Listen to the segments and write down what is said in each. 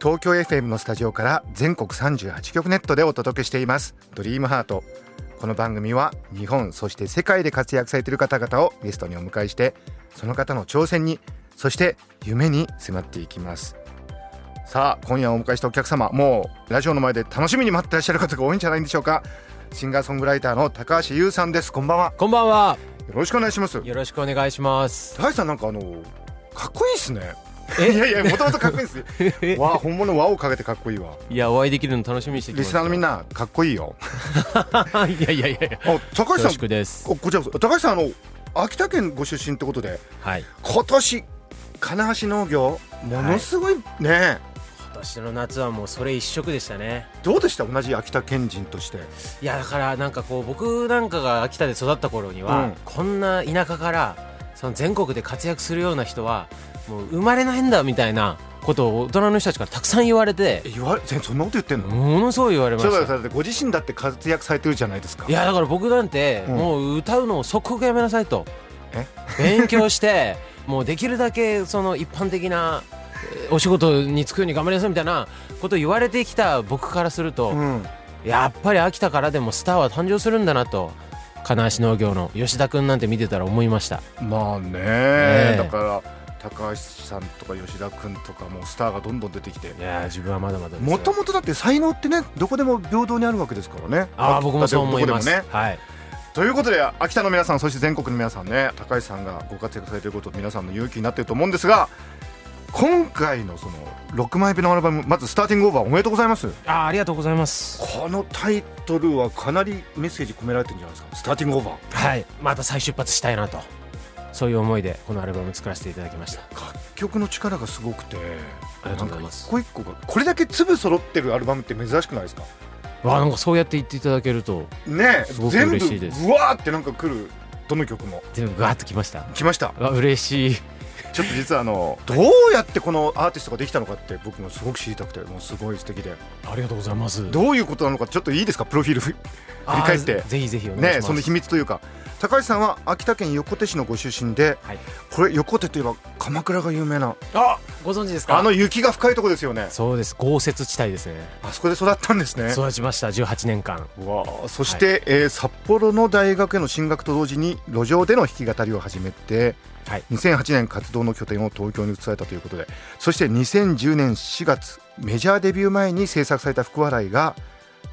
東京 FM のスタジオから全国38局ネットでお届けしています。ドリームハート。この番組は日本そして世界で活躍されている方々をゲストにお迎えしてその方の挑戦にそして夢に迫っていきます。さあ今夜お迎えしたお客様もうラジオの前で楽しみに待ってらっしゃる方が多いんじゃないんでしょうか。シンガーソングライターの高橋優さんです。こんばんは。こんばんは。よろしくお願いします。よろしくお願いします。高橋さんなんかあのかっこいいですね。え いやいやもともとかっこいいですわあ本物輪をかけてかっこいいわ。いや、お会いできるの楽しみにして。リスナーのみんなかっこいいよ。いやいやいや。いや。あ高橋さん。ここちらこそ。高橋さんあの秋田県ご出身ってことではい。今年金橋農業ものすごいね、今年の夏はもうそれ一色でしたね。どうでした？同じ秋田県人として。いや、だからなんかこう、僕なんかが秋田で育った頃には、うん。こんな田舎から、その全国で活躍するような人は、もう生まれないんだみたいなことを大人の人たちからたくさん言われてえ、言われ全そんなこと言ってんの、ものすごい言われました。そうだってご自身だって活躍されてるじゃないですか。いやだから僕なんてうん。もう歌うのを即刻やめなさいと。え？勉強してもうできるだけその一般的なえーお仕事に就くように頑張りなさいみたいなことを言われてきた僕からすると、うん。やっぱり秋田からでもスターは誕生するんだなと金足農業の吉田君なんて見てたら思いました。まあねえ。だから高橋さんとか吉田君とかもうスターがどんどん出てきて。いやー自分はまだまだもともとだって才能ってねどこでも平等にあるわけですからね。ああ僕もそう思います、ね。はい。ということで秋田の皆さんそして全国の皆さんね高橋さんがご活躍されていること皆さんの勇気になっていると思うんですが今回のその6枚目のアルバムまずスターティングオーバーおめでとうございます。あーありがとうございます。このタイトルはかなりメッセージ込められてるんじゃないですか？スターティングオーバー。はい。また再出発したいなとそういう思いでこのアルバム作らせていただきました。楽曲の力がすごくてありがとうございます。一個一個がこれだけ粒揃ってるアルバムって珍しくないですか？わあなんかそうやって言っていただけるとねすごく全部嬉しいです。うわーってなんか来るどの曲も。全部ガーッときました。来ました。わ嬉しい。ちょっと実はあの どうやってこのアーティストができたのかって僕もすごく知りたくてもうすごい素敵で。ありがとうございます。どういうことなのかちょっといいですか？プロフィール振り返って。ぜひぜひお願いします。ねその秘密というか高橋さんは秋田県横手市のご出身で、はい。これ横手といえば鎌倉が有名なあご存知ですか？あの雪が深いとこですよね。そうです。豪雪地帯ですね。あそこで育ったんですね。育ちました。18年間。うわあ。そして、えー札幌の大学への進学と同時に路上での弾き語りを始めて、はい。2008年活動の拠点を東京に移されたということでそして2010年4月メジャーデビュー前に制作された「福笑い」が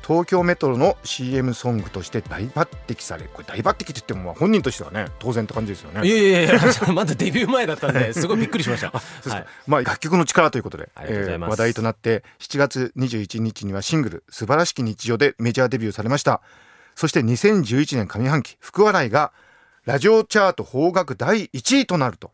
東京メトロの CM ソングとして大抜擢されこれ大抜擢って言ってもまあ本人としてはね当然って感じですよね。いやいやいや まだデビュー前だったんで すごいびっくりしました。はい。まあ、楽曲の力ということで、ありがとうございます。話題となって7月21日にはシングル「素晴らしき日常」でメジャーデビューされました。そして2011年上半期「福笑い」がラジオチャート邦楽第1位となると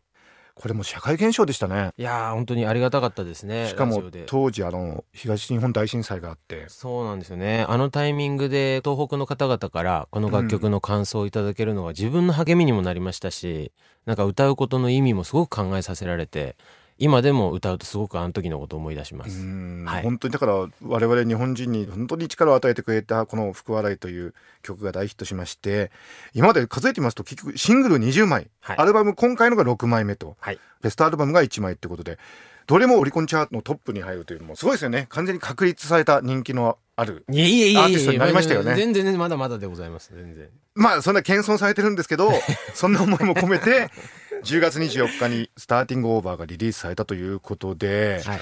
これも社会現象でしたね。いやー本当にありがたかったですねしかも当時あの東日本大震災があって。そうなんですよね。あのタイミングで東北の方々からこの楽曲の感想をいただけるのが自分の励みにもなりましたしなんか歌うことの意味もすごく考えさせられて今でも歌うとすごくあの時のことを思い出しまうす、ん。はい。本当にだから我々日本人に本当に力を与えてくれたこの「福笑い」という曲が大ヒットしまして今まで数えてみますと結局シングル20枚、はい。アルバム今回のが6枚目と、はい。ベストアルバムが1枚ってことで。どれもオリコンチャートのトップに入るというのもすごいですよね。完全に確立された人気のあるアーティストになりましたよね。全然まだまだでございます。全然。まあそんな謙遜されてるんですけど そんな思いも込めて10月24日に「スターティングオーバー」がリリースされたということで、はい。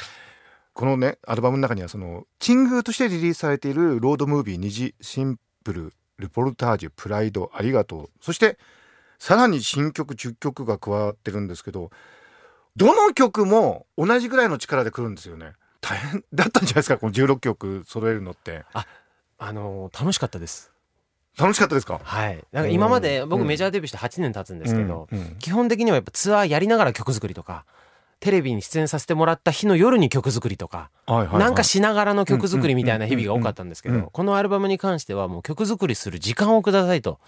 このねアルバムの中にはそのチングとしてリリースされているロードムービー「虹シンプルルポルタージュプライドありがとう」そしてさらに新曲10曲が加わってるんですけどどの曲も同じぐらいの力でくるんですよね。大変だったんじゃないですかこの16曲揃えるのって。あのー楽しかったです楽しかったですか？はい。なんか今までうん。僕メジャーデビューして8年経つんですけど、うん。うん。基本的にはやっぱツアーやりながら曲作りとかテレビに出演させてもらった日の夜に曲作りとか、はいはいはい。なんかしながらの曲作りみたいな日々が多かったんですけどこのアルバムに関してはもう曲作りする時間をくださいと、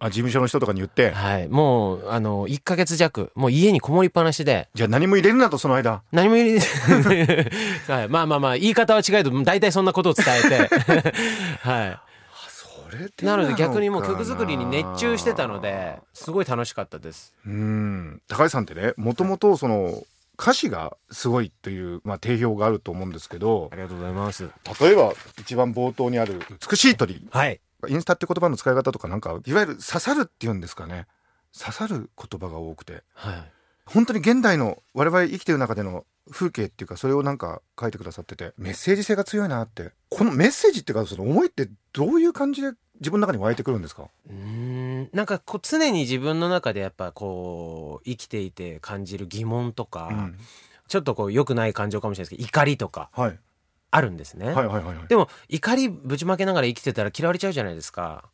あ事務所の人とかに言って？はい、もうあの1ヶ月弱もう家にこもりっぱなしで。じゃあ何も入れるなとその間？何も入れ はい、まあまあまあ言い方は違えど大体そんなことを伝えて。はいなので逆にもう曲作りに熱中してたのですごい楽しかったです。うん。高橋さんってねもともとその歌詞がすごいという、まあ、定評があると思うんですけどありがとうございます。例えば一番冒頭にある「美しい鳥。はい」インスタって言葉の使い方とかなんかいわゆる刺さるっていうんですかね。刺さる言葉が多くて。はい。本当に現代の我々生きてる中での風景っていうかそれをなんか書いてくださっててメッセージ性が強いなって。このメッセージっていうかその思いってどういう感じで自分の中に湧いてくるんですか？うーん。なんかこう常に自分の中でやっぱこう生きていて感じる疑問とか、うん。ちょっとこう良くない感情かもしれないですけど怒りとかはい。あるんですね、はいはいはいはい。でも怒りぶちまけながら生きてたら嫌われちゃうじゃないですか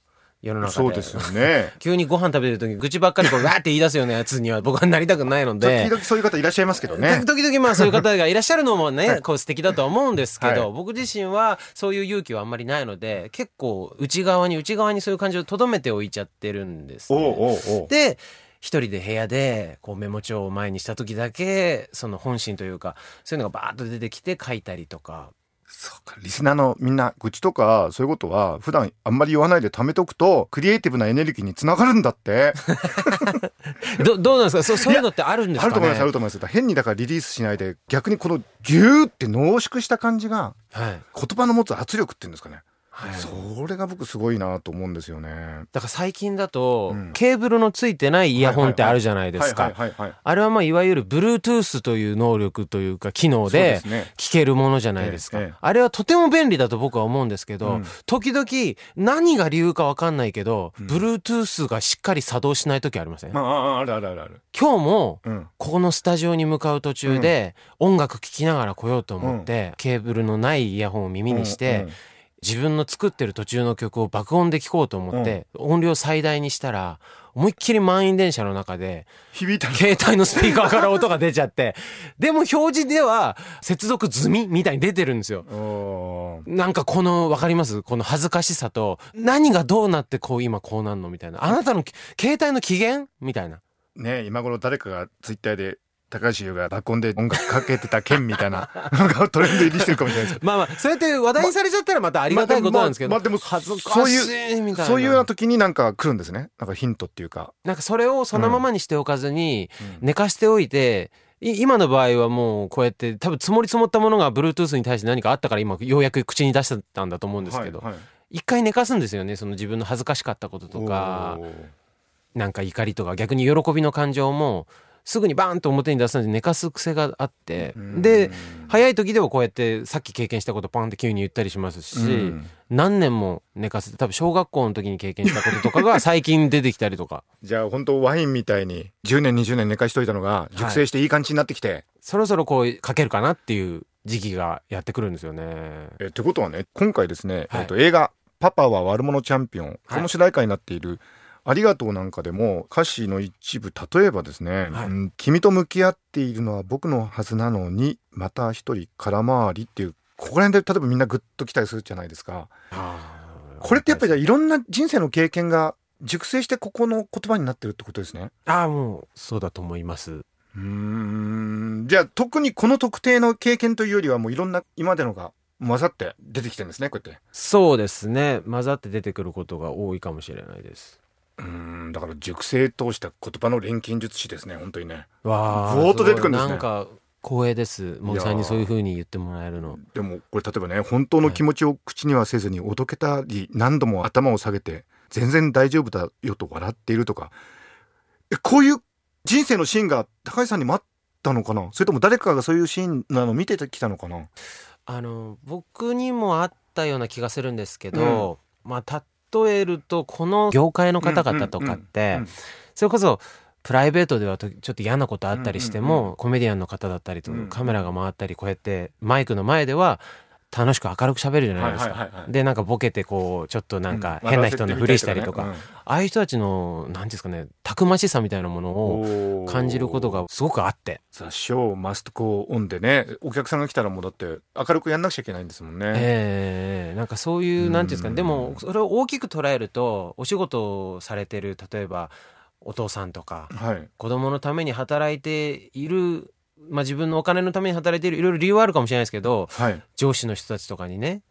世の中で。そうですよね。急にご飯食べてる時に愚痴ばっかりこうわーって言い出すようなやつには。僕はなりたくないので。時々そういう方いらっしゃいますけどね。時々まあそういう方がいらっしゃるのもね、はい。こう素敵だとは思うんですけど、はい。僕自身はそういう勇気はあんまりないので結構内側に内側にそういう感じを留めておいちゃってるんです、ね。おうおう。で一人で部屋でこうメモ帳を前にした時だけその本心というかそういうのがバーッと出てきて書いたりとかそうかリスナーのみんな愚痴とかそういうことは普段あんまり言わないで貯めとくとクリエイティブなエネルギーにつながるんだって。ど どうなんですか？そそういうのってあるんですかね？あると思いますあると思います。変にだからリリースしないで逆にこのギューって濃縮した感じがはい、言葉の持つ圧力っていうんですかね、はい、それが僕すごいなと思うんですよね。だから最近だと、うん。ケーブルのついてないイヤホンってあるじゃないですか。あれはまあいわゆる Bluetooth という能力というか機能で聞けるものじゃないですか、ええええ。あれはとても便利だと僕は思うんですけど、うん。時々何が理由か分かんないけど、うん。Bluetooth がしっかり作動しない時ありません、まあああるあるあるある。今日もうん。ここのスタジオに向かう途中で音楽聴きながら来ようと思って、ケーブルのないイヤホンを耳にして、自分の作ってる途中の曲を爆音で聴こうと思って、音量最大にしたら思いっきり満員電車の中で響いたの。携帯のスピーカーから音が出ちゃってでも表示では接続済みみたいに出てるんですよ。なんかこの分かります？この恥ずかしさと何がどうなってこう今こうなんのみたいな。あなたの携帯の機嫌みたいな。ね今頃誰かがツイッターで高橋優が爆音で音楽かけてた件みたいな のがトレンド入りしてるかもしれないですけどまあまあそうやって話題にされちゃったらまたありがたいことなんですけど、まあでも恥ずそうかしいみたいな。そういうような時になんか来るんですね。なんかヒントっていうか、なんかそれをそのままにしておかずにうん。寝かしておいて、い今の場合はもうこうやって多分積もり積もったものが Bluetooth に対して何かあったから今ようやく口に出したんだと思うんですけど、はいはい。一回寝かすんですよねその自分の恥ずかしかったこととかなんか怒りとか逆に喜びの感情もすぐにバーンと表に出すので寝かす癖があってうん。で早い時でもこうやってさっき経験したことパンって急に言ったりしますし、うん。何年も寝かせて多分小学校の時に経験したこととかが 最近出てきたりとか。じゃあ本当ワインみたいに10年20年寝かしといたのが熟成していい感じになってきて、そろそろこうかけるかなっていう時期がやってくるんですよね。えってことはね今回ですね、はい。えっと映画「パパは悪者チャンピオン」この主題歌になっている「ありがとう」なんかでも歌詞の一部例えばですね、はいうん君と向き合っているのは僕のはずなのにまた一人空回り」っていうここら辺で例えばみんなグッときたりするじゃないですか。これってやっぱりじゃあいろんな人生の経験が熟成してここの言葉になってるってことですね。ああもうそうだと思います。うーんじゃあ特にこの特定の経験というよりはもういろんな今までのが混ざって出てきてるんですねこうやって。そうですね混ざって出てくることが多いかもしれないです。うーんだから熟成通した言葉の錬金術師ですね本当にね。わあぼーっと出てくるんですね。なんか光栄です。茂木さんにそういう風に言ってもらえるの。でもこれ例えばね本当の気持ちを口にはせずにおどけたり何度も頭を下げて全然大丈夫だよと笑っているとか。えこういう人生のシーンが高橋さんにもあったのかな？それとも誰かがそういうシーンなのを見てきたのかな？あの僕にもあったような気がするんですけど、まあ例えるとこの業界の方々とかって、それこそプライベートではとちょっと嫌なことあったりしても、コメディアンの方だったりと、うんカメラが回ったりこうやってマイクの前では楽しく明るく喋るじゃないですか。でなんかボケてこうちょっとなんかうん。変な人のふりしたりとか,、笑わせてみたりああいう人たちの何ていうんですかねたくましさみたいなものを感じることがすごくあって。ザ・ショーマストこうオンでねお客さんが来たらもうだって明るくやんなくちゃいけないんですもんね、ええなんかそういうなんていうんですかうん。ねでもそれを大きく捉えるとお仕事をされてる例えばお父さんとかはい。子供のために働いているまあ自分のお金のために働いているいろいろ理由はあるかもしれないですけどはい。上司の人たちとかにね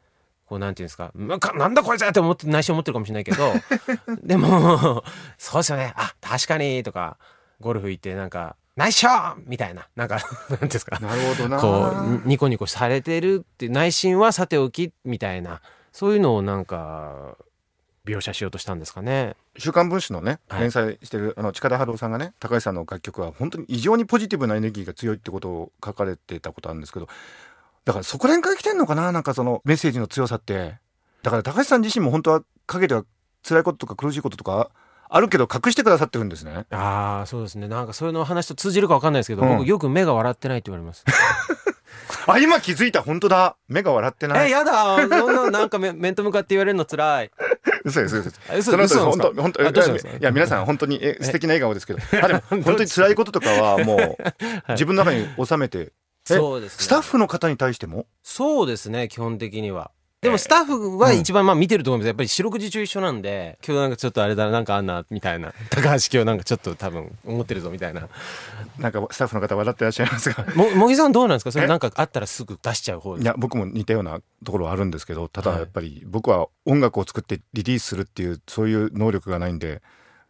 こうなんていうんですかなかなんだこいつって思って内心思ってるかもしれないけど でもそうですよね。あ確かにとかゴルフ行ってなんかナイスショーみたいななんかなんですか。なるほどな。こうニコニコされてるって内心はさておきみたいなそういうのをなんか描写しようとしたんですかね。週刊文春のねはい。連載してる、あの近田春夫さんがね高橋さんの楽曲は本当に異常にポジティブなエネルギーが強いってことを書かれてたことあるんですけどだからそこら辺から来てんのかななんかそのメッセージの強さって。だから高橋さん自身も本当は陰では辛いこととか苦しいこととかあるけど隠してくださってるんですね。ああそうですね。なんかそういうの話と通じるかわかんないですけど、うん。僕よく目が笑ってないって言われます。あ今気づいた。本当だ。目が笑ってない。えやだ。そんななんかめ面と向かって言われるの辛い。嘘です嘘です。その嘘で本当本当いや皆さん本当にえ素敵な笑顔ですけど。あでも本当に辛いこととかはもう 自分の中に収めて。えそうですね。スタッフの方に対しても？そうですね基本的には。でもスタッフは一番まあ見てると思います。やっぱり四六時中一緒なんで今日なんかちょっとあれだななんかあんなみたいな。高橋今日なんかちょっと多分思ってるぞみたいな。なんかスタッフの方笑ってらっしゃいますが。も茂木さんどうなんですか？それえなんかあったらすぐ出しちゃう方いや僕も似たようなところはあるんですけどただはい。やっぱり僕は音楽を作ってリリースするっていうそういう能力がないんで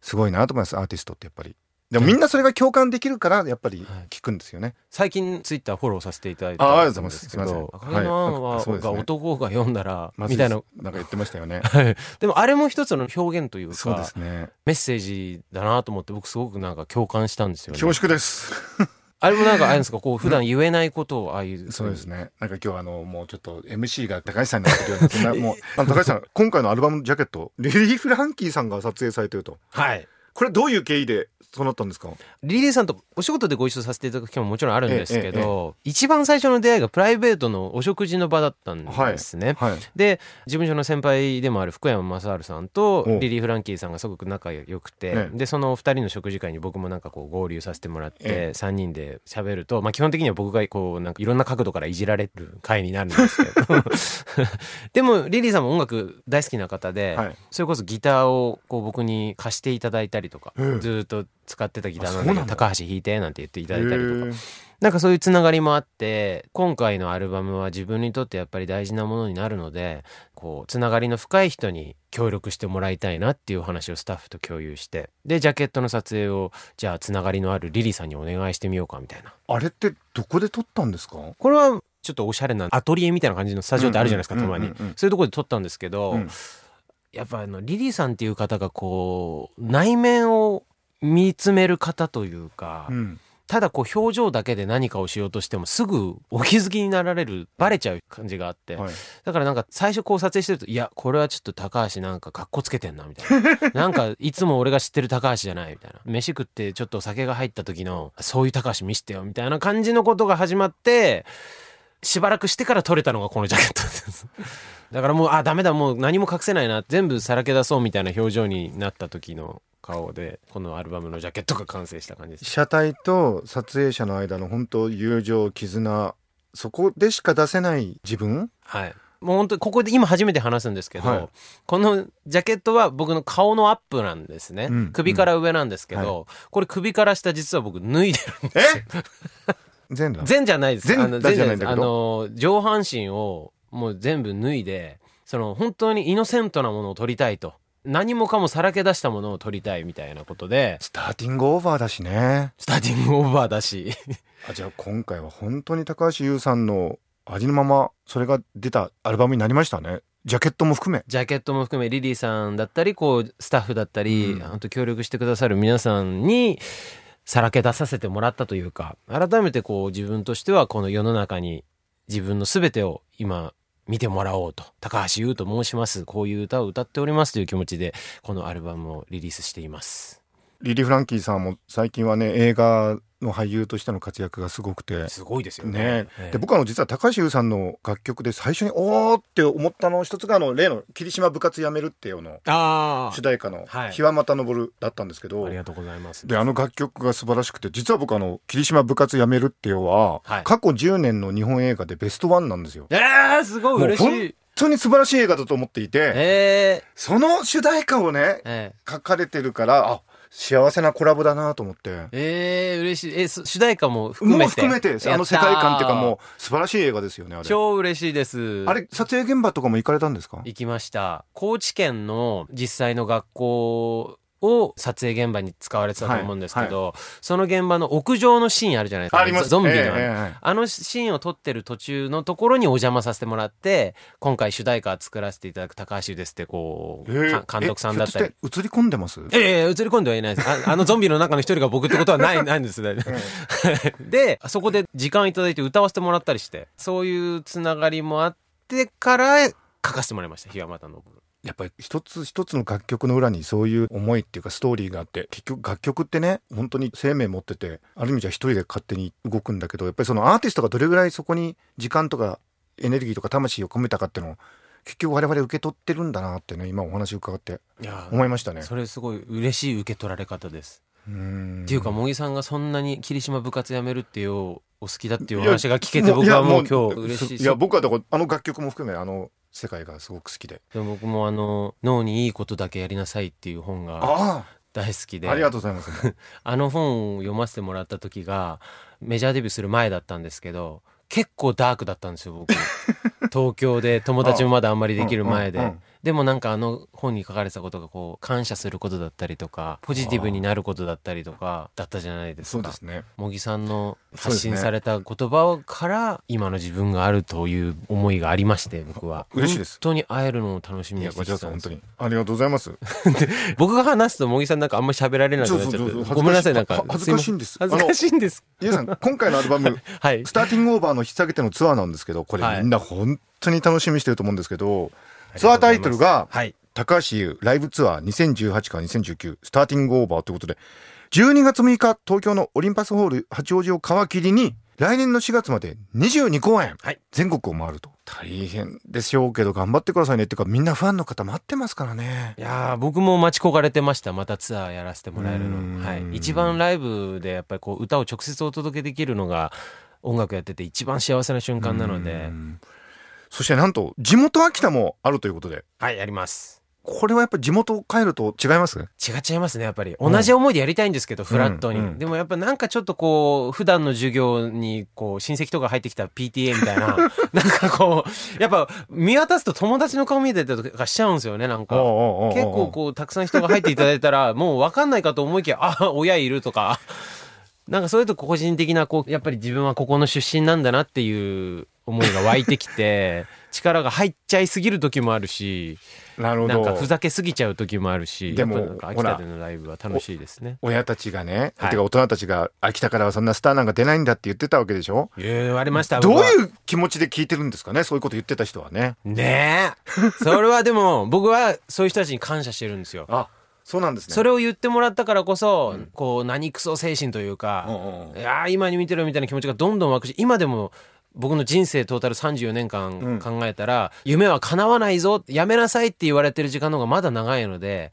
すごいなと思いますアーティストってやっぱりでもみんなそれが共感できるからやっぱり聞くんですよね、最近ツイッターフォローさせていただいあありがたんとうございます。ですけどすいません。赤毛のアンが男が読んだらみたいな。なんか言ってましたよね。でもあれも一つの表現というそうでかすね。メッセージだなと思って僕すごくなんか共感したんですよね。恐縮です。あれもなんかあれですかこう普段言えないことをああいうそうですね。なんか今日あのもうちょっと MC が高橋さんになってるようなそんなもうあの高橋さん今回のアルバムのジャケットリリー・フランキーさんが撮影されてると。はいこれどういう経緯でそうなったんですか？リリーさんとお仕事でご一緒させていただく機会ももちろんあるんですけど、一番最初の出会いがプライベートのお食事の場だったんですね。はいで事務所の先輩でもある福山雅治さんとおリリー・フランキーさんがすごく仲良くて、ええ。でその2人の食事会に僕もなんかこう合流させてもらって、え3人で喋ると、まあ、基本的には僕がこうなんかいろんな角度からいじられる会になるんですけど。でもリリーさんも音楽大好きな方で、はい。それこそギターをこう僕に貸していただいたりとか、ええ。ずーっと使ってたギターなんあそうなんだ。だけど高橋弾いてなんて言っていただいたりとか。なんかそういうつながりもあって今回のアルバムは自分にとってやっぱり大事なものになるのでこうつながりの深い人に協力してもらいたいなっていうお話をスタッフと共有して。でジャケットの撮影をじゃあつながりのあるリリーさんにお願いしてみようかみたいな。あれってどこで撮ったんですか？これはちょっとおしゃれなアトリエみたいな感じのスタジオってあるじゃないですかうんたまにそういうところで撮ったんですけど、うんやっぱあのリリーさんっていう方がこう内面を見つめる方というか、うん。ただこう表情だけで何かをしようとしてもすぐお気づきになられるバレちゃう感じがあって、はい。だからなんか最初こう撮影してるといやこれはちょっと高橋なんかかっこつけてんなみたいな。なんかいつも俺が知ってる高橋じゃないみたいな。飯食ってちょっと酒が入った時のそういう高橋見してよみたいな感じのことが始まってしばらくしてから撮れたのがこのジャケットですだからもうあダメだもう何も隠せないな。全部さらけ出そうみたいな表情になった時の顔でこのアルバムのジャケットが完成した感じです。車体と撮影者の間の本当友情絆そこでしか出せない自分？はい。もう本当にここで今初めて話すんですけど、はい。このジャケットは僕の顔のアップなんですね、うん。首から上なんですけど、これ首から下実は僕脱いでるんですよ。全裸？全じゃないです。全じゃないんだ全けどあの上半身をもう全部脱いでその本当にイノセントなものを撮りたいと。何もかもさらけ出したものを撮りたいみたいなことで。スターティングオーバーだしね。スターティングオーバーだし。あじゃあ今回は本当に高橋優さんのありのままそれが出たアルバムになりましたね。ジャケットも含め。ジャケットも含めリリーさんだったりこうスタッフだったり、うん。本当協力してくださる皆さんにさらけ出させてもらったというか改めてこう自分としてはこの世の中に自分の全てを今見てもらおうと。高橋優と申します。こういう歌を歌っておりますという気持ちでこのアルバムをリリースしています。リリー・フランキーさんも最近はね映画の俳優としての活躍がすごくて。すごいですよね。ね。ええ。で僕はあの実は高橋優さんの楽曲で最初におーって思ったの一つがあの例の霧島部活やめるっていうのあ主題歌のはい「日はまた昇る」だったんですけど、あありがとうございます。であの楽曲が素晴らしくて実は僕あの霧島部活やめるっていうのは、はい。過去10年の日本映画でベストワンなんですよ。えー、すごい嬉しい。本当に素晴らしい映画だと思っていて、えその主題歌をねー、え。ー書かれてるからあ幸せなコラボだなと思って。えー、嬉しい。え、す主題歌も含めて？もう含めてあの世界観っていうかもう。う素晴らしい映画ですよねあれ。超嬉しいです。あれ撮影現場とかも行かれたんですか？行きました。高知県の実際の学校を撮影現場に使われてたと思うんですけど、その現場の屋上のシーンあるじゃないですか。あります。ゾンビの、ええええ。あのシーンを撮ってる途中のところにお邪魔させてもらって、今回主題歌作らせていただく高橋ですってこう、ええ。か監督さんだったり。映り込んでます？ええ映り込んではいないです。あ あのゾンビの中の一人が僕ってことはない、ないんです。で、そこで時間いただいて歌わせてもらったりして、そういうつながりもあってから書かせてもらいました、日はまたの。やっぱり一つ一つの楽曲の裏にそういう思いっていうかストーリーがあって結局楽曲ってね本当に生命持っててある意味じゃ一人で勝手に動くんだけどやっぱりそのアーティストがどれぐらいそこに時間とかエネルギーとか魂を込めたかっていうのを結局我々受け取ってるんだなってね今お話伺っていや思いましたね。それすごい嬉しい受け取られ方です。うんっていうか、茂木さんがそんなに霧島部活やめるっていうお好きだっていうお話が聞けて僕はもう今日嬉しいいや僕はだからあの楽曲も含めあの世界がすごく好きで。でも僕もあの脳にいいことだけやりなさいっていう本があ大好きで。あありがとうございます。あの本を読ませてもらった時がメジャーデビューする前だったんですけど結構ダークだったんですよ僕。東京で友達もまだあんまりできる前で、でもなんかあの本に書かれてたことがこう感謝することだったりとかポジティブになることだったりとかだったじゃないですか。そうですね。茂木さんの発信された言葉から今の自分があるという思いがありまして僕は。嬉しいです。本当に会えるのを楽しみいにしてたんです。よ当に。ありがとうございます。僕が話すと茂木さんなんかあんまり喋られなくなっちゃってごめんなさいなんかは恥ずかしいんです。恥ずかしいんです。ゆうさん今回のアルバム はい。スターティングオーバーの引き下げてのツアーなんですけどこれはいみんな本当に楽しみにしてると思うんですけど、ツアータイトルがはい。高橋優ライブツアー2018から2019スターティングオーバーということで12月6日東京のオリンパスホール八王子を皮切りに来年の4月まで22公演、はい。全国を回ると。大変でしょうけど頑張ってくださいね。っていうかみんなファンの方待ってますからね。いやー僕も待ち焦がれてました。またツアーやらせてもらえるの、はい、一番ライブでやっぱりこう歌を直接お届けできるのが音楽やってて一番幸せな瞬間なので。うんそしてなんと地元秋田もあるということで。はいやります。これはやっぱり地元帰ると違います？違っちゃいますねやっぱり。同じ思いでやりたいんですけど、フラットに、うん。でもやっぱなんかちょっとこう普段の授業にこう親戚とか入ってきた PTA みたいな。なんかこうやっぱ見渡すと友達の顔見えたりとかしちゃうんですよねなんか。結構こうたくさん人が入っていただいたら もう分かんないかと思いきやあ親いるとか。なんかそういうと個人的なこうやっぱり自分はここの出身なんだなっていう思いが湧いてきて 力が入っちゃいすぎる時もあるしなるほど。なんかふざけすぎちゃう時もあるしでも秋田でのライブは楽しいですね。親たちがね、はい。てか大人たちが秋田からはそんなスターなんか出ないんだって言ってたわけでしょ？言われましたどういう気持ちで聞いてるんですかね？そういうこと言ってた人はね。ねえ。それはでも 僕はそういう人たちに感謝してるんですよ。あそうなんですね。それを言ってもらったからこそ、こう何クソ精神というか、うんうんうん。いやー今に見てるみたいな気持ちがどんどん湧くし今でも僕の人生トータル34年間考えたら、夢は叶わないぞやめなさいって言われてる時間の方がまだ長いので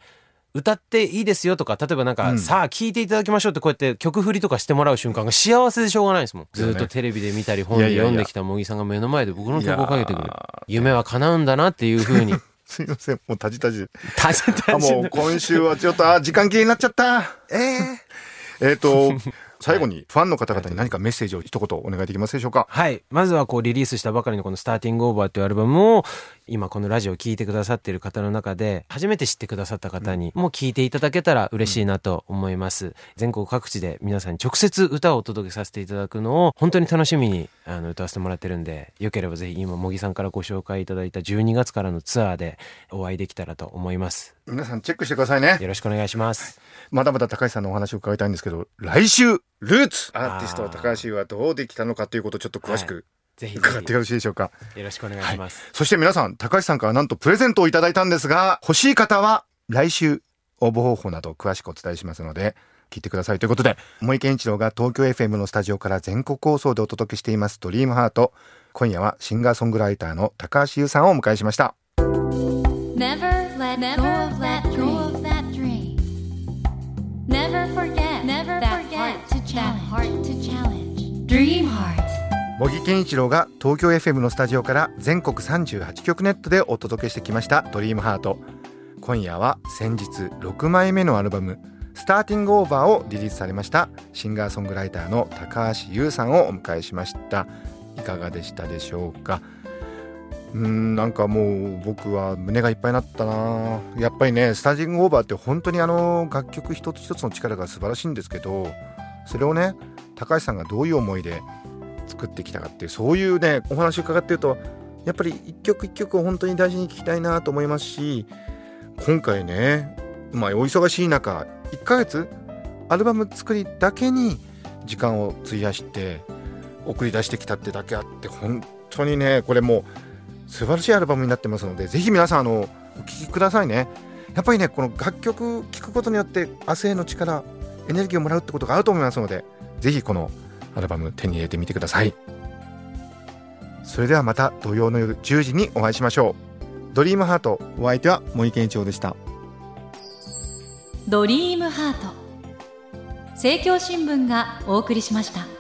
歌っていいですよとか例えばなんか、うん。さあ聴いていただきましょうってこうやって曲振りとかしてもらう瞬間が幸せでしょうがないですもん。ね。ずっとテレビで見たり本で読んできた茂木さんが目の前で僕の曲をかけてくれる夢は叶うんだなっていうふうに。すいません。もうたじたじたじたあじもう今週はちょっとあ時間切れになっちゃった。ええ えっと最後にファンの方々に何かメッセージを一言お願いできますでしょうか？はい。まずはこうリリースしたばかりのこのスターティングオーバーというアルバムを今このラジオを聴いてくださっている方の中で初めて知ってくださった方にも聴いていただけたら嬉しいなと思います。全国各地で皆さんに直接歌をお届けさせていただくのを本当に楽しみにあの歌わせてもらってるんでよければぜひ今茂木さんからご紹介いただいた12月からのツアーでお会いできたらと思います。皆さんチェックしてくださいね。よろしくお願いします。まだまだ高橋さんのお話を伺いたいんですけど来週ルーツ。アーティスト高橋はどうできたのかということをちょっと詳しくぜひぜ伺ってよろしいでしょうか、ひよろしくお願いします。そして皆さん高橋さんからなんとプレゼントをいただいたんですが欲しい方は来週応募方法など詳しくお伝えしますので聞いてくださいということで森健一郎が東京 FM のスタジオから全国放送でお届けしています「ドリームハート。今夜はシンガーソングライターの高橋優さんをお迎えしました Never let go of that dream. Never forget Never that heart to challenge. Dream heart. 茂木健一郎が東京 FM のスタジオから全国38局ネットでお届けしてきました「ドリームハート今夜は先日6枚目のアルバム「スターティングオーバー」をリリースされましたシンガーソングライターの高橋優さんをお迎えしましたいかがでしたでしょうか？うんなんかもう僕は胸がいっぱいになったな。やっぱりねスタジングオーバーって本当にあの楽曲一つ一つの力が素晴らしいんですけどそれをね高橋さんがどういう思いで作ってきたかってそういうねお話を伺ってるとやっぱり一曲一曲を本当に大事に聴きたいなと思いますし今回ねまあお忙しい中1ヶ月アルバム作りだけに時間を費やして送り出してきたってだけあって本当にねこれもう素晴らしいアルバムになってますのでぜひ皆さんあのお聴きくださいね。やっぱりねこの楽曲聴くことによって明日への力エネルギーをもらうってことがあると思いますのでぜひこのアルバム手に入れてみてください。それではまた土曜の夜10時にお会いしましょう。ドリームハートお相手は森健一郎でした。ドリームハート。政教新聞がお送りしました。